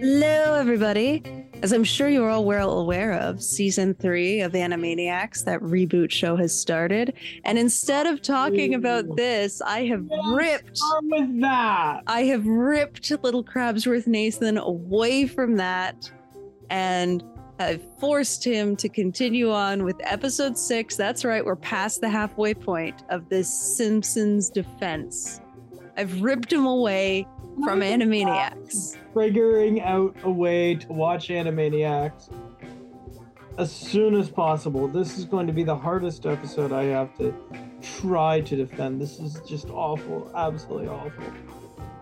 Hello, everybody. As I'm sure you're all well aware of, season three of Animaniacs, that reboot show has started. And instead of talking about this, I have ripped Start with that. I have ripped Little Crabsworth Nathan away from that and have forced him to continue on with episode six. That's right, we're past the halfway point of this Simpsons defense. I've ripped him away from Animaniacs. Figuring out a way to watch Animaniacs as soon as possible. This is going to be the hardest episode I have to try to defend. This is just awful. Absolutely awful.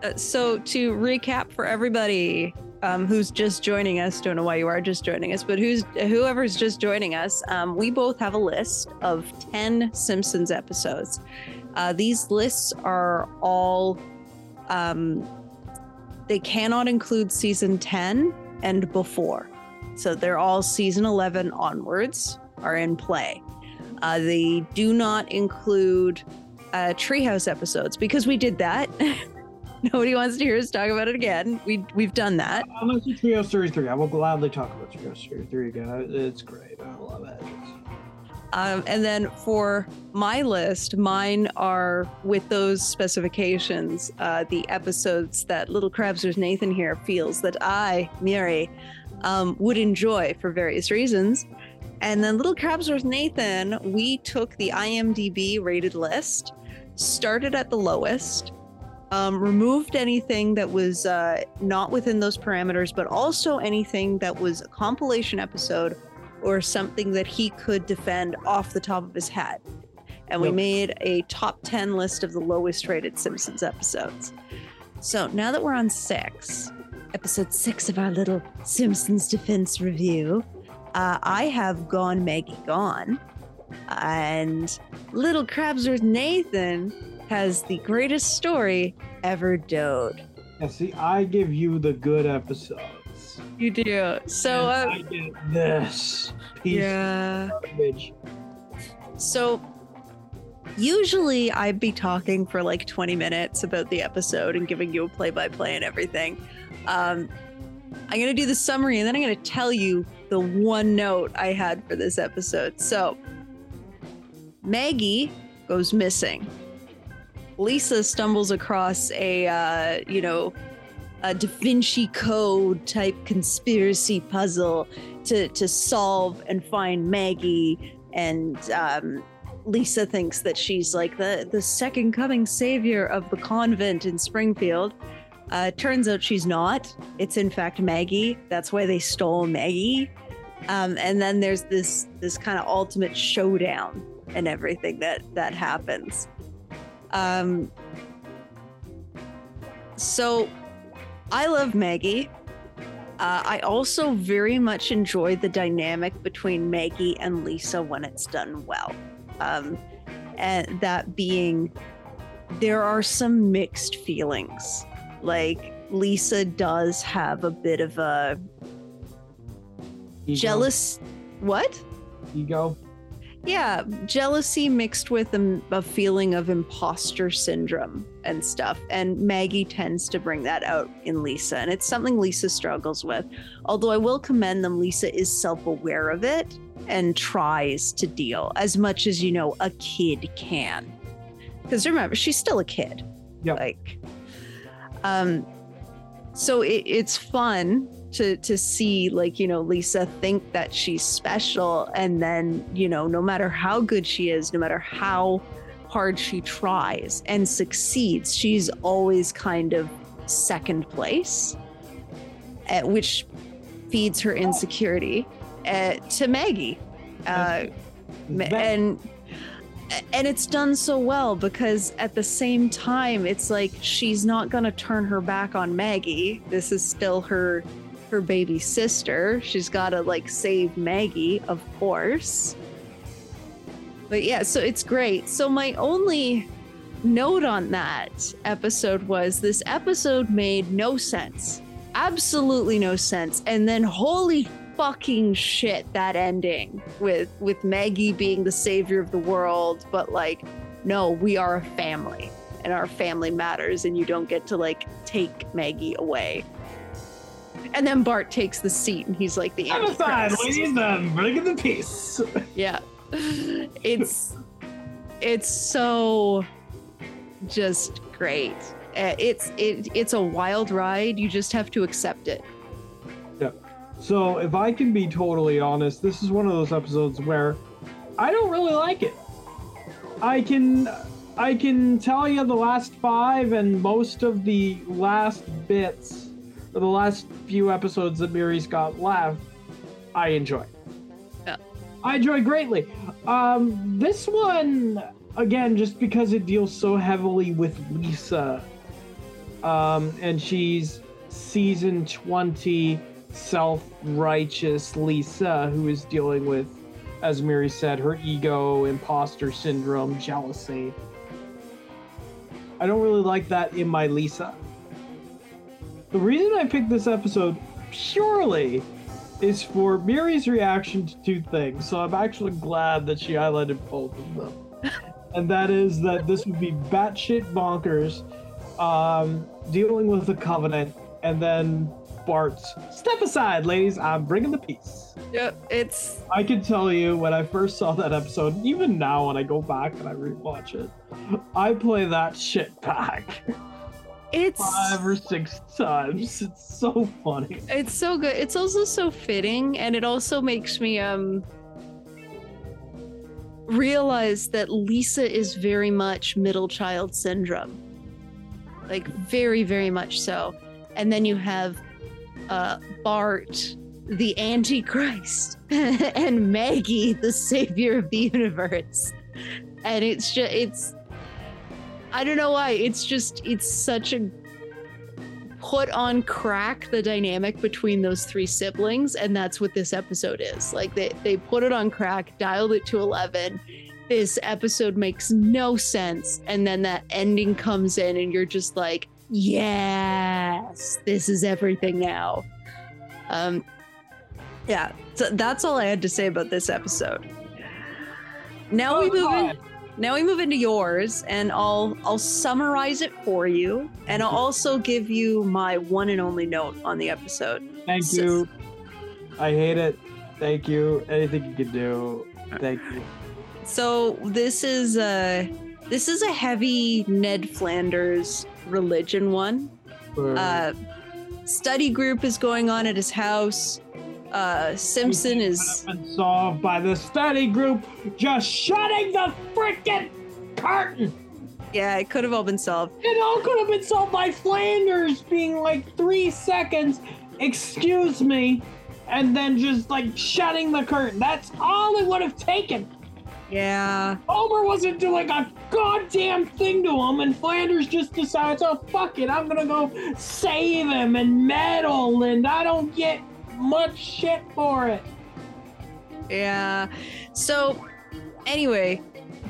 Uh, so to recap for everybody um, who's just joining us, don't know why you are just joining us, but who's whoever's just joining us, um, we both have a list of ten Simpsons episodes. Uh, these lists are all um, they cannot include season ten and before, so they're all season eleven onwards are in play. Uh, they do not include uh, treehouse episodes because we did that. Nobody wants to hear us talk about it again. We we've done that. Unless it's Trio Series 3, I will gladly talk about Treehouse Series 3 again. It's great. Um, and then for my list, mine are with those specifications. Uh, the episodes that Little Crabsers Nathan here feels that I, Myry, um, would enjoy for various reasons. And then Little Crabsers Nathan, we took the IMDb rated list, started at the lowest, um, removed anything that was uh, not within those parameters, but also anything that was a compilation episode or something that he could defend off the top of his head. And we Yep. made a top 10 list of the lowest rated Simpsons episodes. So now that we're on six, episode six of our little Simpsons defense review, uh, I have Gone Maggie Gone. And Little Crabsworth Nathan has the greatest story ever D'ohed. Yeah, see, I give you the good episodes. You do. So, uh, I get this piece yeah. of garbage. So usually I'd be talking for like 20 minutes about the episode and giving you a play by play and everything. Um, I'm going to do the summary and then I'm going to tell you the one note I had for this episode. So Maggie goes missing. Lisa stumbles across a, uh, you know, a Da Vinci Code type conspiracy puzzle to, to solve and find Maggie and um, Lisa thinks that she's like the the second coming savior of the convent in Springfield. Uh, turns out she's not. It's in fact Maggie. That's why they stole Maggie. Um, and then there's this this kind of ultimate showdown and everything that that happens. Um, so I love Maggie. Uh, I also very much enjoy the dynamic between Maggie and Lisa when it's done well. Um, and that being, there are some mixed feelings. Like, Lisa does have a bit of a Ego. jealous. What? Ego. Yeah, jealousy mixed with a, a feeling of imposter syndrome and stuff. And Maggie tends to bring that out in Lisa. And it's something Lisa struggles with. Although I will commend them, Lisa is self aware of it and tries to deal as much as, you know, a kid can. Because remember, she's still a kid. Yep. Like, um, so it, it's fun to to see like you know Lisa think that she's special. And then you know no matter how good she is no matter how hard she tries and succeeds she's always kind of second place at which feeds her insecurity uh, to Maggie. Uh, and and it's done so well because at the same time it's like she's not going to turn her back on Maggie. This is still her her baby sister. She's got to like save Maggie of course. But yeah so it's great. So my only note on that episode was this episode made no sense. Absolutely no sense. And then holy fucking shit that ending with with Maggie being the savior of the world. But like no we are a family and our family matters and you don't get to like take Maggie away And then Bart takes the seat and he's like the I'm aside, Antichrist. ladies. I'm bringing the peace. Yeah. It's it's so just great. Uh, It's it it's a wild ride. You just have to accept it. Yeah. So, if I can be totally honest, this is one of those episodes where I don't really like it. I can I can tell you the last 5 and most of the last bits or the last few episodes that Myry's got left, I enjoy. Yeah. I enjoy greatly. Um this one again just because it deals so heavily with Lisa um and she's season 20 self-righteous Lisa who is dealing with as Myry said her ego imposter syndrome jealousy I don't really like that in my Lisa the reason I picked this episode purely is for Myry's reaction to two things so I'm actually glad that she highlighted both of them and that is that this would be batshit bonkers um, dealing with the covenant and then Bart's step aside, ladies. I'm bringing the peace. Yep, it's I can tell you when I first saw that episode, even now when I go back and I rewatch it, I play that shit back it's five or six times. It's so funny. it's so good. It's also so fitting and it also makes me um realize that Lisa is very much middle child syndrome. Like very very much so. And then you have uh Bart the antichrist and Maggie the savior of the universe. And it's just it's I don't know why. It's just it's such a put on crack the dynamic between those three siblings and that's what this episode is. Like they, they put it on crack dialed it to 11 this episode makes no sense and then that ending comes in and you're just like yes this is everything now. Um yeah so that's all i had to say about this episode. Now we move in now we move into yours and i'll i'll summarize it for you and i'll also give you my one and only note on the episode Thank Sis. you. I hate it. Thank you. Anything you can do. Thank you. so this is a this is a heavy ned flanders religion one uh study group is going on at his house uh simpson is been solved by the study group just shutting the freaking curtain. yeah it could have all been solved It all could have been solved by Flanders being like three seconds, excuse me, and then just like shutting the curtain. That's all it would have taken. yeah Homer wasn't doing a goddamn thing to him, and Flanders just decides, oh, fuck it, I'm gonna go save him and meddle, and I don't get much shit for it. Yeah. So, anyway,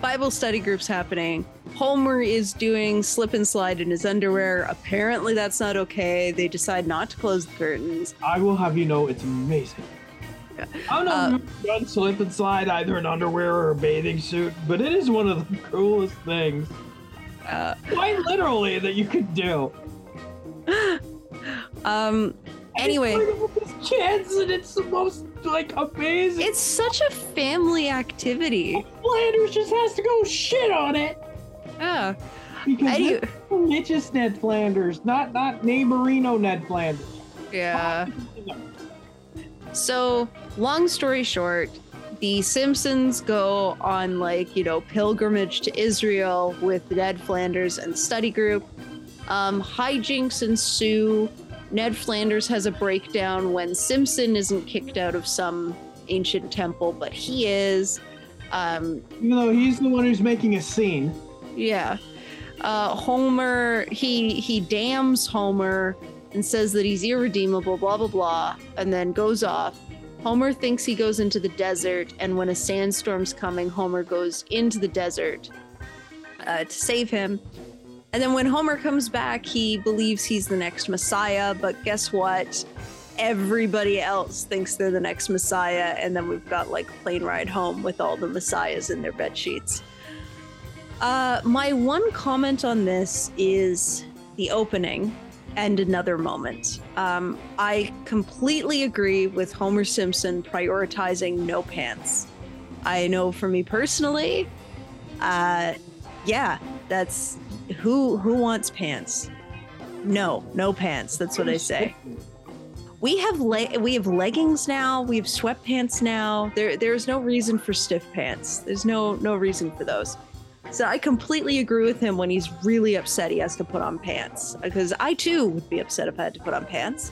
Bible study group's happening. Homer is doing slip and slide in his underwear. Apparently, that's not okay. They decide not to close the curtains. I will have you know it's amazing. Yeah. I don't know Uh, if you've done slip and slide either in underwear or a bathing suit, but it is one of the coolest things, Uh, quite literally, that you could do. um. Anyway, it's like with his kids, and it's the most like amazing. it's such a family activity. Flanders just has to go shit on it Yeah. because I do. it's religious Ned Flanders, not not neighborino Ned Flanders. Yeah. So, long story short, the Simpsons go on like, you know, pilgrimage to Israel with Ned Flanders and study group. Um, hijinks ensue. Ned Flanders has a breakdown when Simpson isn't kicked out of some ancient temple, but he is. Um, Even though he's the one who's making a scene. yeah. Uh, Homer, he he damns Homer and says that he's irredeemable, blah blah blah, and then goes off. Homer thinks he goes into the desert, and when a sandstorm's coming, Homer goes into the desert uh, to save him. And then when Homer comes back, he believes he's the next Messiah, but guess what? Everybody else thinks they're the next Messiah, and then we've got like plane ride home with all the Messiahs in their bed sheets. Uh, my one comment on this is the opening, and another moment. Um, I completely agree with Homer Simpson prioritizing no pants. I know for me personally, uh, yeah, that's who who wants pants. No, no pants. That's what I say. We have le- we have leggings now. We have sweatpants now. There there's no reason for stiff pants. There's no no reason for those. So I completely agree with him when he's really upset he has to put on pants because I too would be upset if I had to put on pants.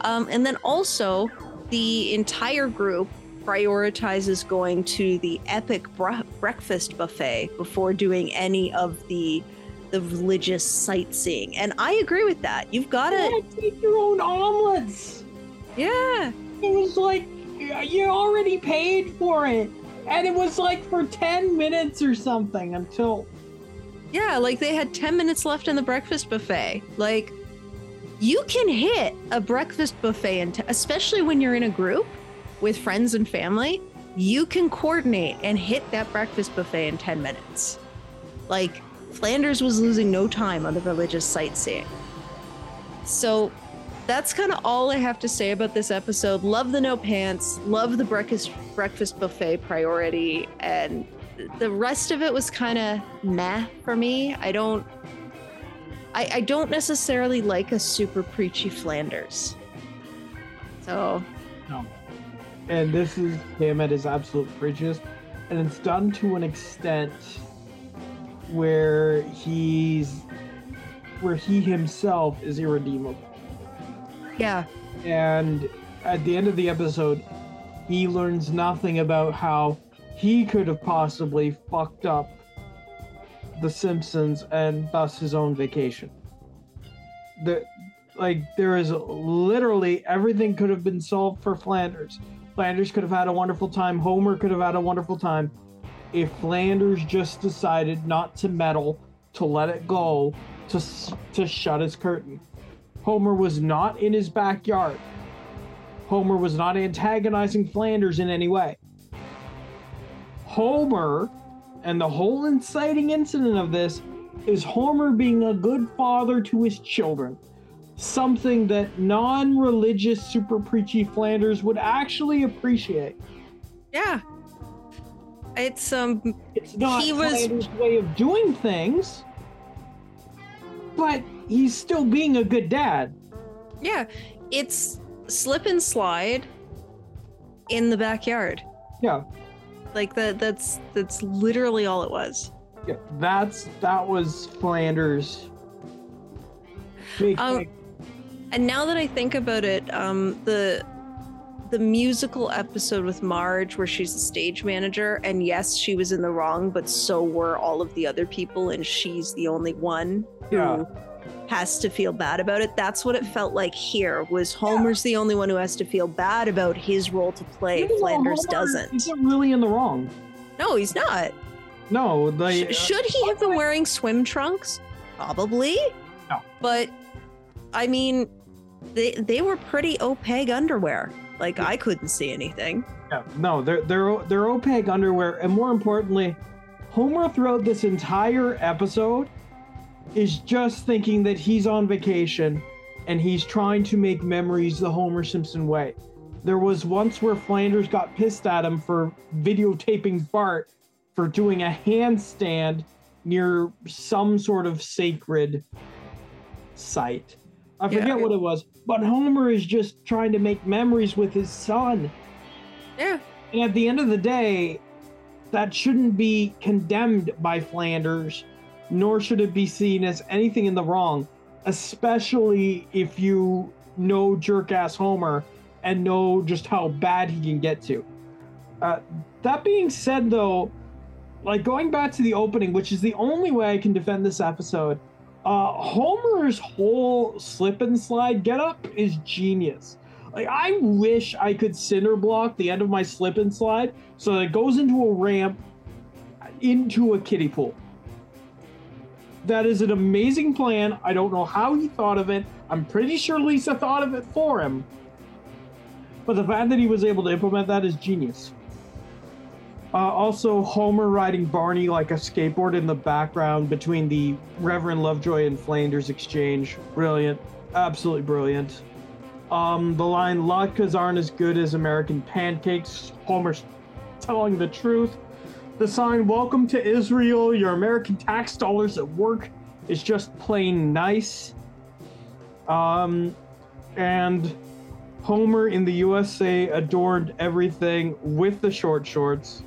Um, and then also, the entire group prioritizes going to the epic bre- breakfast buffet before doing any of the the religious sightseeing. And I agree with that. You've got to take your own omelets. Yeah. It was like you already paid for it and it was like for 10 minutes or something until yeah like they had 10 minutes left in the breakfast buffet like you can hit a breakfast buffet and especially when you're in a group with friends and family you can coordinate and hit that breakfast buffet in 10 minutes like flanders was losing no time on the religious sightseeing so that's kind of all I have to say about this episode. Love the no pants, love the breakfast breakfast buffet priority, and the rest of it was kind of meh for me. I don't, I, I don't necessarily like a super preachy Flanders. So, no. And this is him at his absolute preachiest, and it's done to an extent where he's, where he himself is irredeemable yeah. And at the end of the episode, he learns nothing about how he could have possibly fucked up The Simpsons and thus his own vacation. The like there is literally everything could have been solved for Flanders. Flanders could have had a wonderful time. Homer could have had a wonderful time if Flanders just decided not to meddle, to let it go, to to shut his curtain. Homer was not in his backyard. Homer was not antagonizing Flanders in any way. Homer, and the whole inciting incident of this, is Homer being a good father to his children. Something that non religious, super preachy Flanders would actually appreciate. Yeah. It's um it's not he was... Flanders' way of doing things, but he's still being a good dad. Yeah, it's slip and slide in the backyard. Yeah. Like that that's that's literally all it was. Yeah, that's that was Flanders. Big, um, big. and now that I think about it, um the the musical episode with Marge where she's the stage manager and yes, she was in the wrong, but so were all of the other people and she's the only one who yeah has to feel bad about it. That's what it felt like here. Was Homer's yeah. the only one who has to feel bad about his role to play? Even Flanders Homer, doesn't. He's not really in the wrong. No, he's not. No, they, Sh- uh, should he have been wearing swim trunks? Probably. No. But I mean, they they were pretty opaque underwear. Like I couldn't see anything. Yeah, no, they're they're they're opaque underwear, and more importantly, Homer throughout this entire episode is just thinking that he's on vacation and he's trying to make memories the Homer Simpson way. There was once where Flanders got pissed at him for videotaping Bart for doing a handstand near some sort of sacred site. I forget yeah. what it was, but Homer is just trying to make memories with his son. Yeah. And at the end of the day, that shouldn't be condemned by Flanders nor should it be seen as anything in the wrong, especially if you know jerk ass Homer and know just how bad he can get to. Uh, that being said, though, like going back to the opening, which is the only way I can defend this episode, uh, Homer's whole slip and slide getup is genius. Like I wish I could cinder block the end of my slip and slide so that it goes into a ramp into a kiddie pool. That is an amazing plan. I don't know how he thought of it. I'm pretty sure Lisa thought of it for him. But the fact that he was able to implement that is genius. Uh, also, Homer riding Barney like a skateboard in the background between the Reverend Lovejoy and Flanders exchange. Brilliant. Absolutely brilliant. Um, the line, latkes aren't as good as American pancakes. Homer's telling the truth. The sign, welcome to Israel, your American tax dollars at work, is just plain nice. Um, and Homer in the USA adorned everything with the short shorts.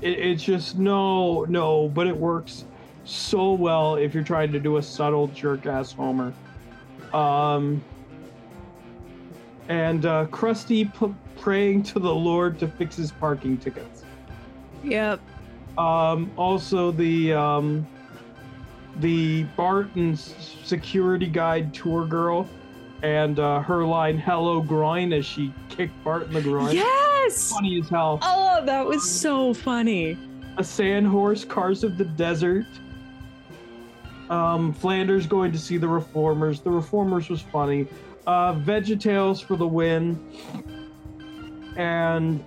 It, it's just no, no, but it works so well if you're trying to do a subtle jerk ass Homer. Um, and uh, Krusty p- praying to the Lord to fix his parking tickets. Yep. Um, also, the um, the Barton's security guide tour girl and uh, her line "Hello groin" as she kicked Bart in the groin. Yes. Funny as hell. Oh, that was so funny. A sand horse, Cars of the Desert. Um, Flanders going to see the Reformers. The Reformers was funny. Uh, VeggieTales for the win. And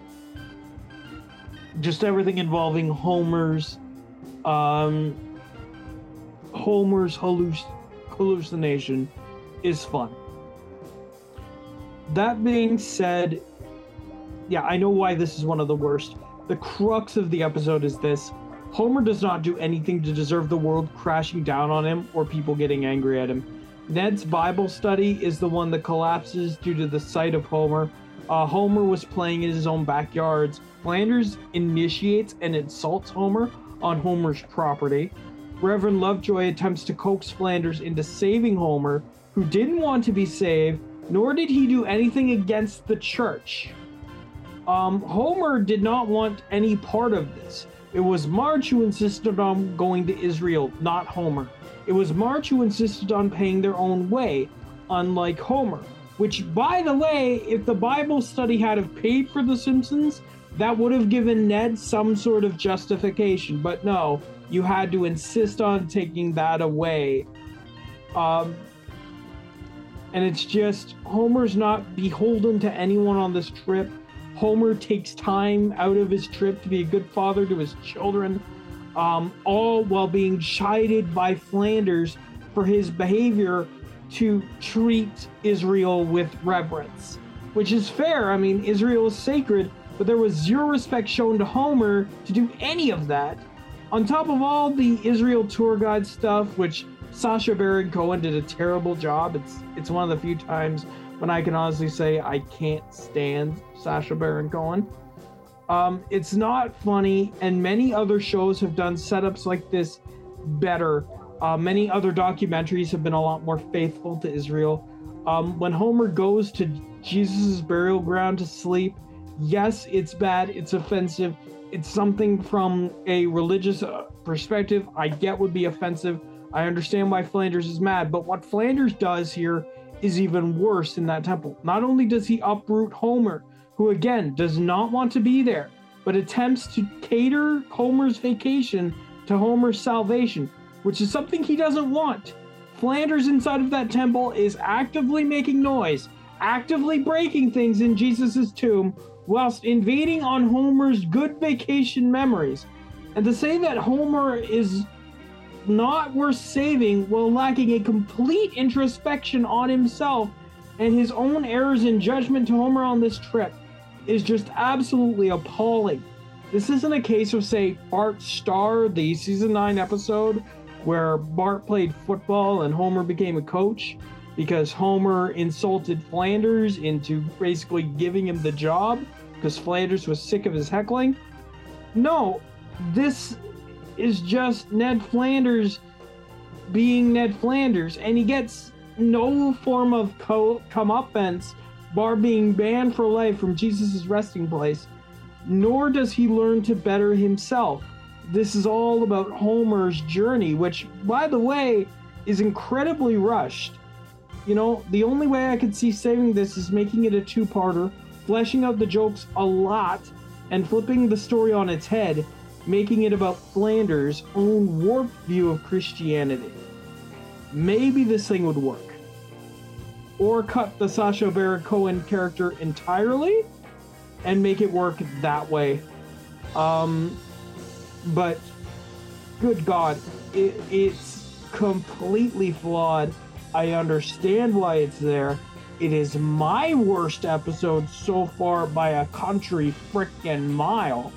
just everything involving Homer's um, Homer's halluc- hallucination is fun. That being said, yeah, I know why this is one of the worst. The crux of the episode is this Homer does not do anything to deserve the world crashing down on him or people getting angry at him. Ned's Bible study is the one that collapses due to the sight of Homer. Uh, Homer was playing in his own backyards. Flanders initiates and insults Homer on Homer's property. Reverend Lovejoy attempts to coax Flanders into saving Homer, who didn't want to be saved, nor did he do anything against the church. Um, Homer did not want any part of this. It was Marge who insisted on going to Israel, not Homer. It was Marge who insisted on paying their own way, unlike Homer. Which, by the way, if the Bible study had have paid for The Simpsons, that would have given Ned some sort of justification. But no, you had to insist on taking that away. Um, and it's just Homer's not beholden to anyone on this trip. Homer takes time out of his trip to be a good father to his children, um, all while being chided by Flanders for his behavior to treat Israel with reverence, which is fair. I mean, Israel is sacred, but there was zero respect shown to Homer to do any of that. On top of all the Israel tour guide stuff, which Sacha Baron Cohen did a terrible job. It's it's one of the few times when I can honestly say I can't stand Sacha Baron Cohen. Um, it's not funny, and many other shows have done setups like this better. Uh, many other documentaries have been a lot more faithful to Israel. Um, when Homer goes to Jesus' burial ground to sleep, yes, it's bad, it's offensive, it's something from a religious uh, perspective I get would be offensive. I understand why Flanders is mad, but what Flanders does here is even worse in that temple. Not only does he uproot Homer, who again does not want to be there, but attempts to cater Homer's vacation to Homer's salvation, which is something he doesn't want. Flanders inside of that temple is actively making noise, actively breaking things in Jesus' tomb, whilst invading on Homer's good vacation memories. And to say that Homer is not worth saving while lacking a complete introspection on himself and his own errors in judgment to Homer on this trip is just absolutely appalling. This isn't a case of, say, Bart Star, the season 9 episode where Bart played football and Homer became a coach because Homer insulted Flanders into basically giving him the job because Flanders was sick of his heckling. No, this is just Ned Flanders being Ned Flanders, and he gets no form of co- comeuppance, bar being banned for life from Jesus' resting place, nor does he learn to better himself. This is all about Homer's journey, which, by the way, is incredibly rushed. You know, the only way I could see saving this is making it a two parter, fleshing out the jokes a lot, and flipping the story on its head making it about Flanders' own warped view of Christianity. Maybe this thing would work. Or cut the Sacha Baron Cohen character entirely and make it work that way. Um, but good God, it, it's completely flawed. I understand why it's there. It is my worst episode so far by a country frickin' mile.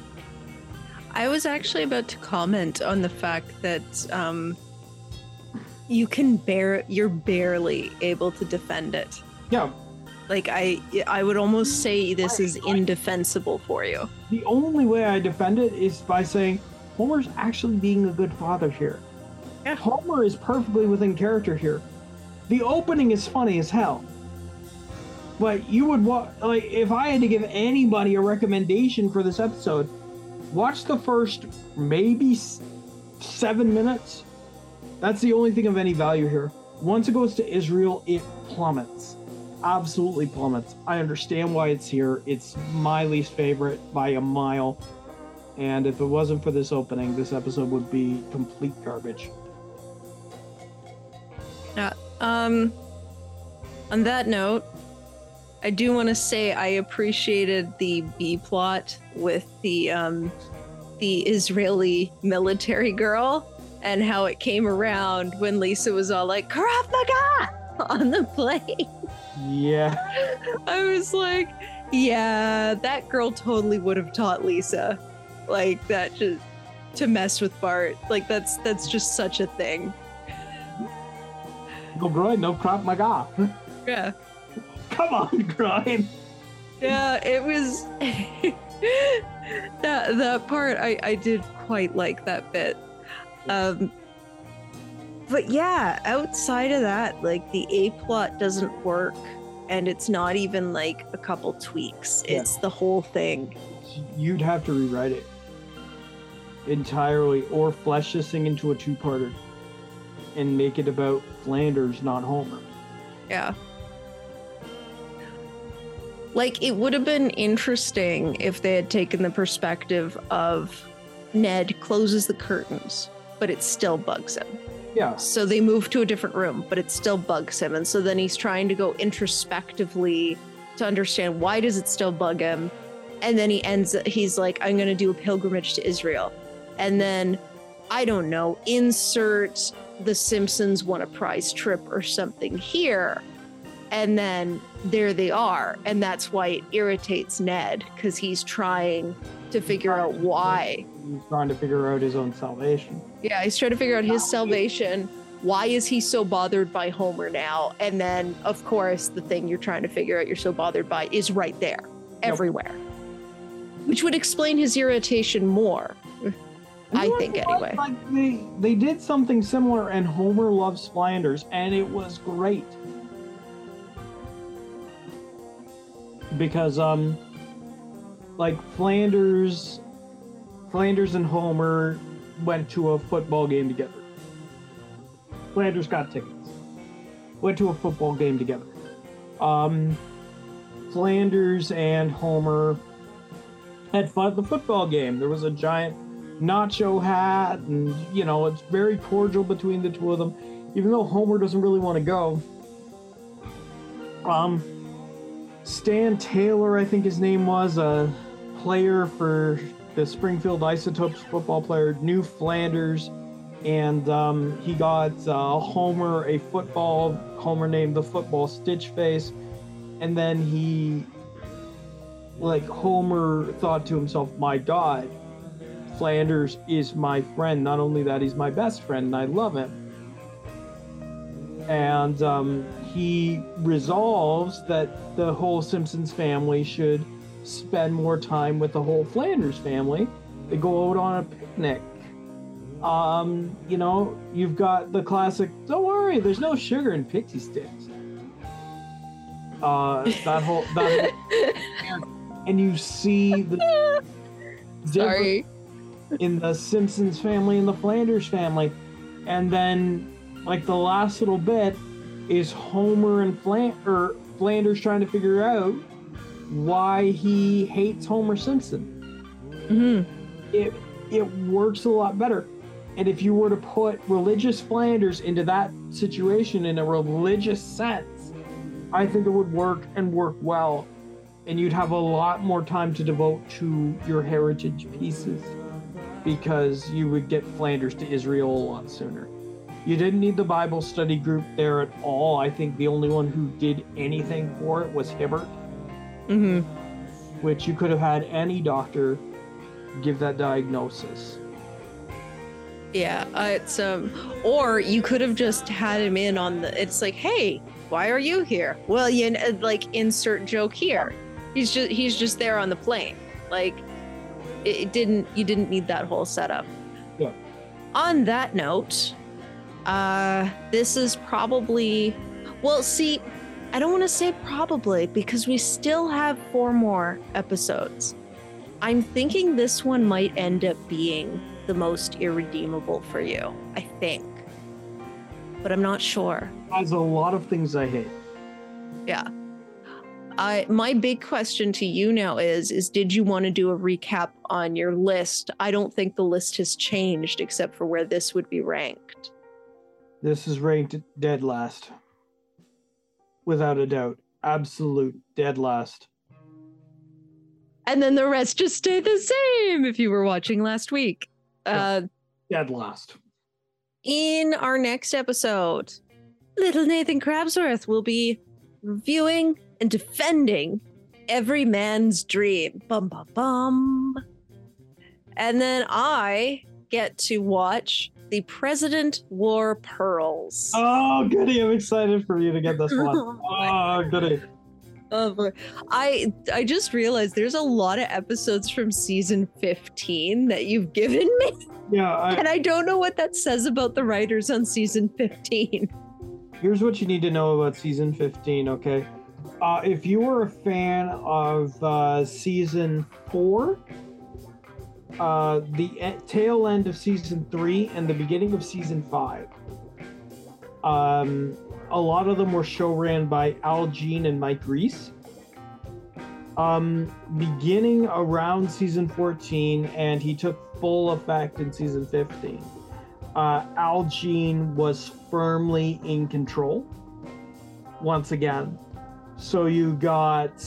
I was actually about to comment on the fact that um, you can bear you're barely able to defend it. Yeah, Like I I would almost say this is indefensible for you. the only way I defend it is by saying Homer's actually being a good father here. Yeah. Homer is perfectly within character here. The opening is funny as hell. But you would wa- like if I had to give anybody a recommendation for this episode, watch the first maybe seven minutes. That's the only thing of any value here. Once it goes to Israel, it plummets. Absolutely plummets. I understand why it's here. It's my least favorite by a mile. And if it wasn't for this opening, this episode would be complete garbage. Yeah. Um on that note, I do want to say I appreciated the B plot with the um the Israeli military girl and how it came around when Lisa was all like Krav Maga on the plane. Yeah. I was like, yeah, that girl totally would have taught Lisa like that just to mess with Bart. Like that's that's just such a thing. No groin, no my god. Yeah. Come on, groin. Yeah, it was that that part I I did quite like that bit. Um but yeah, outside of that, like the A plot doesn't work and it's not even like a couple tweaks. Yeah. It's the whole thing. You'd have to rewrite it entirely or flesh this thing into a two parter and make it about Flanders, not Homer. Yeah. Like it would have been interesting if they had taken the perspective of Ned closes the curtains, but it still bugs him. Yeah. So they move to a different room, but it still bugs him. And so then he's trying to go introspectively to understand why does it still bug him? And then he ends he's like, I'm gonna do a pilgrimage to Israel. And then I don't know, insert the Simpsons won a prize trip or something here. And then there they are. And that's why it irritates Ned, because he's trying to figure out why. He's trying to figure out his own salvation. Yeah, he's trying to figure out his salvation. Why is he so bothered by Homer now? And then, of course, the thing you're trying to figure out you're so bothered by is right there, everywhere. Which would explain his irritation more. I think, anyway. Like they they did something similar, and Homer loves Flanders, and it was great. Because um, like Flanders, Flanders and Homer went to a football game together. Flanders got tickets. Went to a football game together. Um, Flanders and Homer had fun at the football game. There was a giant nacho hat, and you know, it's very cordial between the two of them. Even though Homer doesn't really want to go. Um, Stan Taylor, I think his name was, a player for the Springfield Isotopes football player, knew Flanders, and um, he got uh, Homer a football. Homer named the football Stitch Face, and then he, like Homer, thought to himself, "My God, Flanders is my friend. Not only that, he's my best friend, and I love him." And um, he resolves that the whole Simpsons family should spend more time with the whole Flanders family. They go out on a picnic. Um, you know, you've got the classic. Don't worry, there's no sugar in pixie sticks. Uh, that whole that, and you see the Sorry. in the Simpsons family and the Flanders family. And then, like, the last little bit is Homer and Flan- or Flanders trying to figure out why he hates Homer Simpson. hmm It it works a lot better. And if you were to put religious Flanders into that situation in a religious sense, I think it would work and work well. and you'd have a lot more time to devote to your heritage pieces because you would get Flanders to Israel a lot sooner. You didn't need the Bible study group there at all. I think the only one who did anything for it was Hibbert, Mm-hmm. which you could have had any doctor give that diagnosis. Yeah, uh, it's um, or you could have just had him in on the. It's like, hey, why are you here? Well, you kn- uh, like insert joke here. He's just he's just there on the plane. Like, it, it didn't you didn't need that whole setup. Yeah. On that note, uh, this is probably. Well, see, I don't want to say probably because we still have four more episodes. I'm thinking this one might end up being the most irredeemable for you. I think. But I'm not sure. Has a lot of things I hate. Yeah. I my big question to you now is is did you want to do a recap on your list? I don't think the list has changed except for where this would be ranked. This is ranked dead last. Without a doubt. Absolute dead last. And then the rest just stay the same if you were watching last week. Uh Dead last. in our next episode, little Nathan Crabsworth will be reviewing and defending every man's dream. Bum bum bum. And then I get to watch the President Wore Pearls. Oh, goody. I'm excited for you to get this one. Oh, goody. Oh, boy. I I just realized there's a lot of episodes from season 15 that you've given me, Yeah, I, and I don't know what that says about the writers on season 15. here's what you need to know about season 15, okay? Uh, if you were a fan of uh, season four, uh, the tail end of season three, and the beginning of season five, um, a lot of them were show ran by Al Jean and Mike Reiss. Um, beginning around season 14, and he took full effect in season 15 uh, Al Jean was firmly in control once again. So you got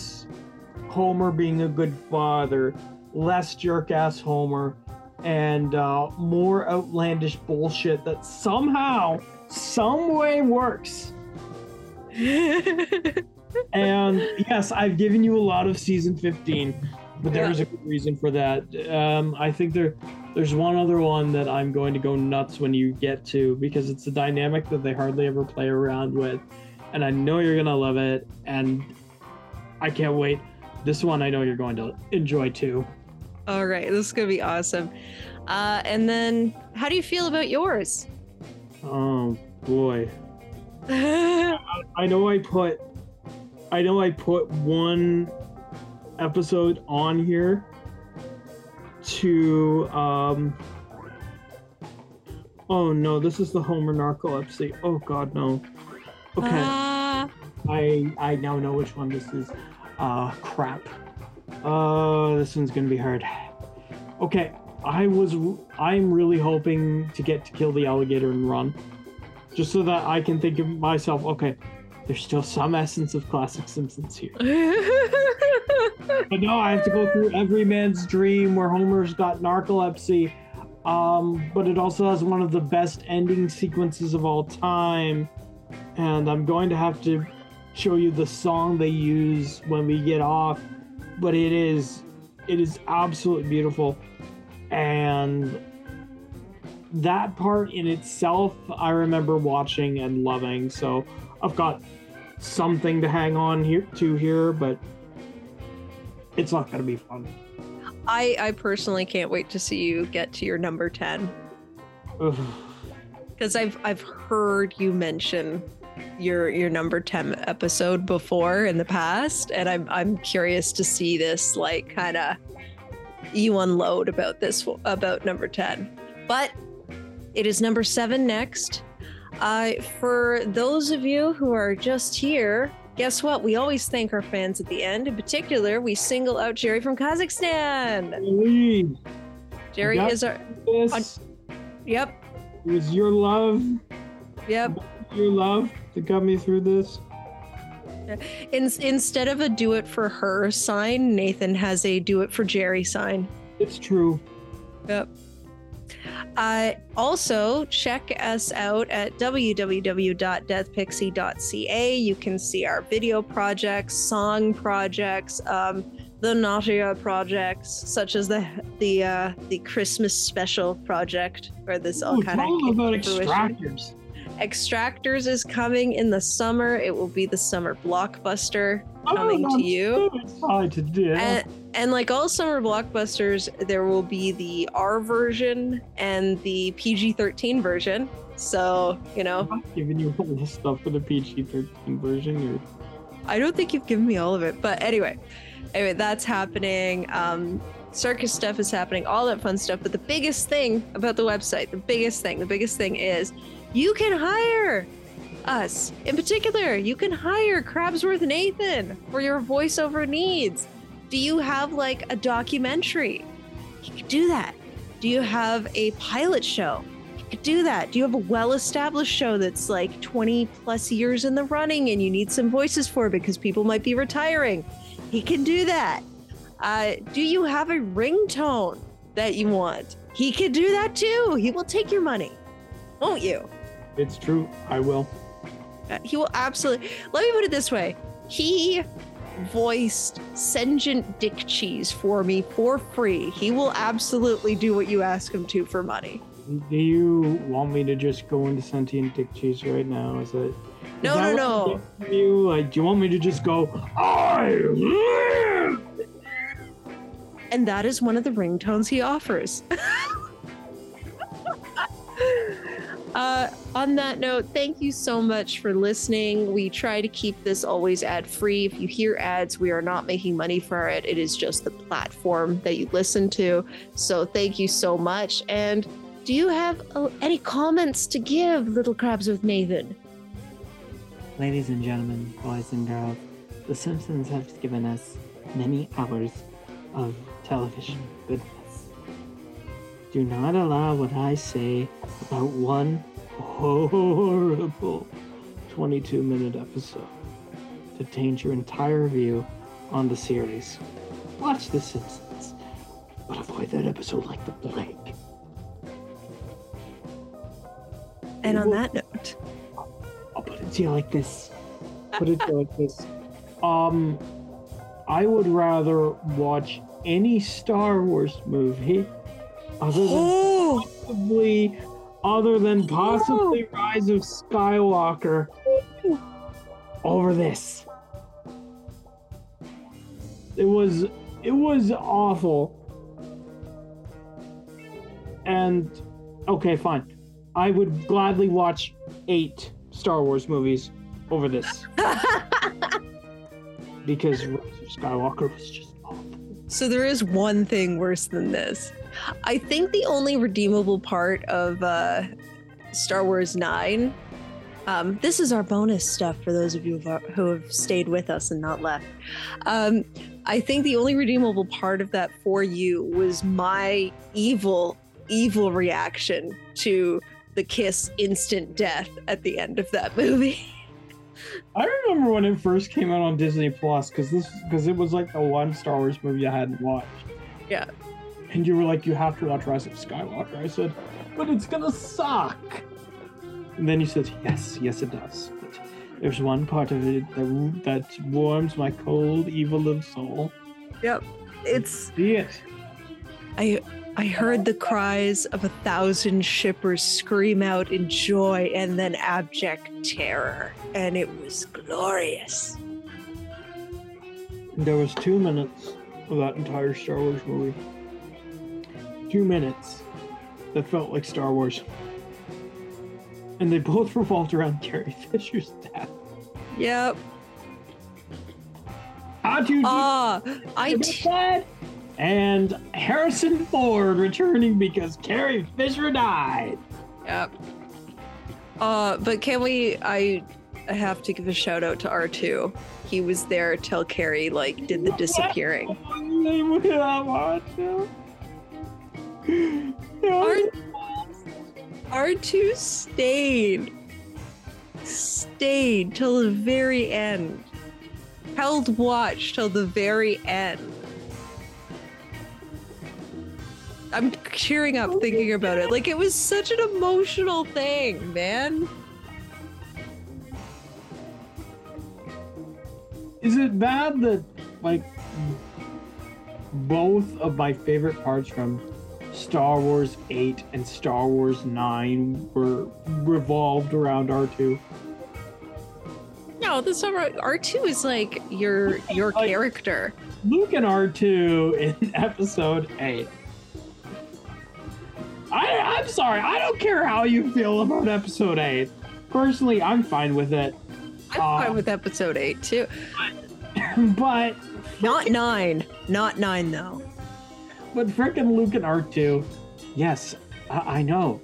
Homer being a good father, less jerk ass Homer, and uh, more outlandish bullshit that somehow, some way works. And yes, I've given you a lot of season 15, but there's Yeah. a good reason for that. Um, I think there, there's one other one that I'm going to go nuts when you get to because it's a dynamic that they hardly ever play around with, and I know you're gonna love it, and I can't wait. This one I know you're going to enjoy too. All right, this is gonna be awesome. Uh, and then, how do you feel about yours? Oh boy, I know I put, I know I put one episode on here to um. Oh no, this is the Homer narcolepsy. Oh god, no. Okay, Ah, I I now know which one this is. Uh, crap. Oh, this one's gonna be hard. Okay, I was I'm really hoping to get to kill the alligator and run, just so that I can think of myself. Okay, there's still some essence of classic Simpsons here. But no, I have to go through every man's dream where Homer's got narcolepsy. Um, but it also has one of the best ending sequences of all time. And I'm going to have to show you the song they use when we get off. But it is it is absolutely beautiful. And that part in itself I remember watching and loving. So I've got something to hang on here to here, but it's not gonna be fun. I I personally can't wait to see you get to your number ten because I've I've heard you mention your your number ten episode before in the past, and I'm I'm curious to see this like kind of you unload about this about number ten, but it is number seven next. Uh, for those of you who are just here, guess what? We always thank our fans at the end. In particular, we single out Jerry from Kazakhstan. Lee, Jerry is our. this Yep. was your love, Yep. Your love that got me through this. In, instead of a do it for her sign, Nathan has a do it for Jerry sign. It's true. Yep. Uh, also, check us out at www.deathpixie.ca. You can see our video projects, song projects, um, the Natia projects, such as the the uh, the Christmas special project, where this all kind of about extractors. Extractors is coming in the summer. It will be the summer blockbuster Oh, coming I'm to you. so excited. And, and like all summer blockbusters, there will be the R version and the PG 13 version. So, you know, I'm giving you all the stuff for the PG-13 version. You're I don't think you've given me all of it. But anyway, anyway, that's happening. Um, circus stuff is happening, all that fun stuff. But the biggest thing about the website, the biggest thing, the biggest thing is you can hire us. In particular, you can hire Crabsworth Nathan for your voiceover needs. Do you have like a documentary? You could do that. Do you have a pilot show? You could do that. Do you have a well established show that's like 20 plus years in the running and you need some voices for because people might be retiring? He can do that. Uh, do you have a ringtone that you want? He can do that too. He will take your money, won't you? It's true. I will. Uh, he will absolutely. Let me put it this way: he voiced sentient Dick Cheese for me for free. He will absolutely do what you ask him to for money. Do you want me to just go into sentient dick cheese right now? Is it? No, no, no. You like? Do you want me to just go? I live. And that is one of the ringtones he offers. uh, on that note, thank you so much for listening. We try to keep this always ad free. If you hear ads, we are not making money for it. It is just the platform that you listen to. So thank you so much. And do you have uh, any comments to give, Little Crabsworth Nathan? Ladies and gentlemen, boys and girls, The Simpsons have given us many hours of television goodness. Do not allow what I say about one horrible 22 minute episode to taint your entire view on the series. Watch The Simpsons, but avoid that episode like the plague. And on that note, I'll put it to you like this. Put it like this. Um, I would rather watch any Star Wars movie other than oh, possibly, other than possibly Rise of Skywalker over this. It was it was awful. And okay, fine. I would gladly watch eight Star Wars movies over this because Rise of Skywalker was just awful. So there is one thing worse than this. I think the only redeemable part of uh, Star Wars 9. Um, this is our bonus stuff for those of you who have, stayed with us and not left. Um, I think the only redeemable part of that for you was my evil, evil reaction to the kiss instant death at the end of that movie. I remember when it first came out on Disney Plus because this because it was like the one Star Wars movie I hadn't watched. Yeah. And you were like, you have to watch Rise of Skywalker. I said, but it's gonna suck. And then you said, yes, yes, it does. But there's one part of it that that warms my cold, evil little soul. Yep. It's See it. I I heard the cries of a thousand shippers scream out in joy and then abject terror, and it was glorious. There was two minutes of that entire Star Wars movie. Two minutes that felt like Star Wars. And they both revolved around Carrie Fisher's death. Yep. You do Ah, I t- that? And Harrison Ford returning because Carrie Fisher died. Yep. Uh, but can we? I, I have to give a shout out to R two. He was there till Carrie like did the disappearing. R R two stayed, stayed till the very end. held watch till the very end. I'm cheering up thinking about it. Like it was such an emotional thing, man. Is it bad that like both of my favorite parts from Star Wars 8 and Star Wars 9 were revolved around R2? No, the summer R2 is like your your Like- character. Luke and R2 in episode 8. I, I'm sorry, I don't care how you feel about episode 8. Personally, I'm fine with it. I'm Uh, fine with episode eight too. but Not nine. Not nine though. But frickin' Luke and R2. Yes, I, I know.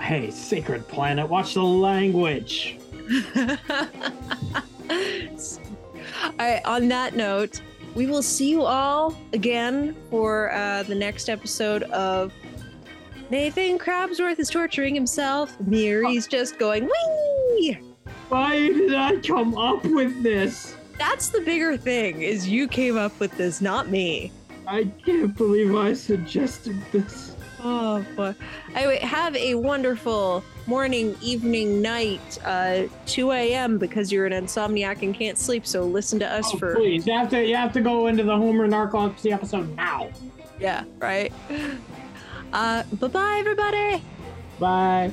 Hey, Sacred Planet, watch the language. all right, on that note, we will see you all again for uh, the next episode of Nathan Crabsworth is torturing himself. Myry's just going, wee! Why did I come up with this? That's the bigger thing, is you came up with this, not me. I can't believe I suggested this. Oh boy. Anyway, have a wonderful morning, evening, night, uh, 2 a.m. because you're an insomniac and can't sleep, so listen to us Oh, for please, you have to you have to go into the Homer narcolepsy episode now. Yeah, right. Uh bye bye everybody. Bye.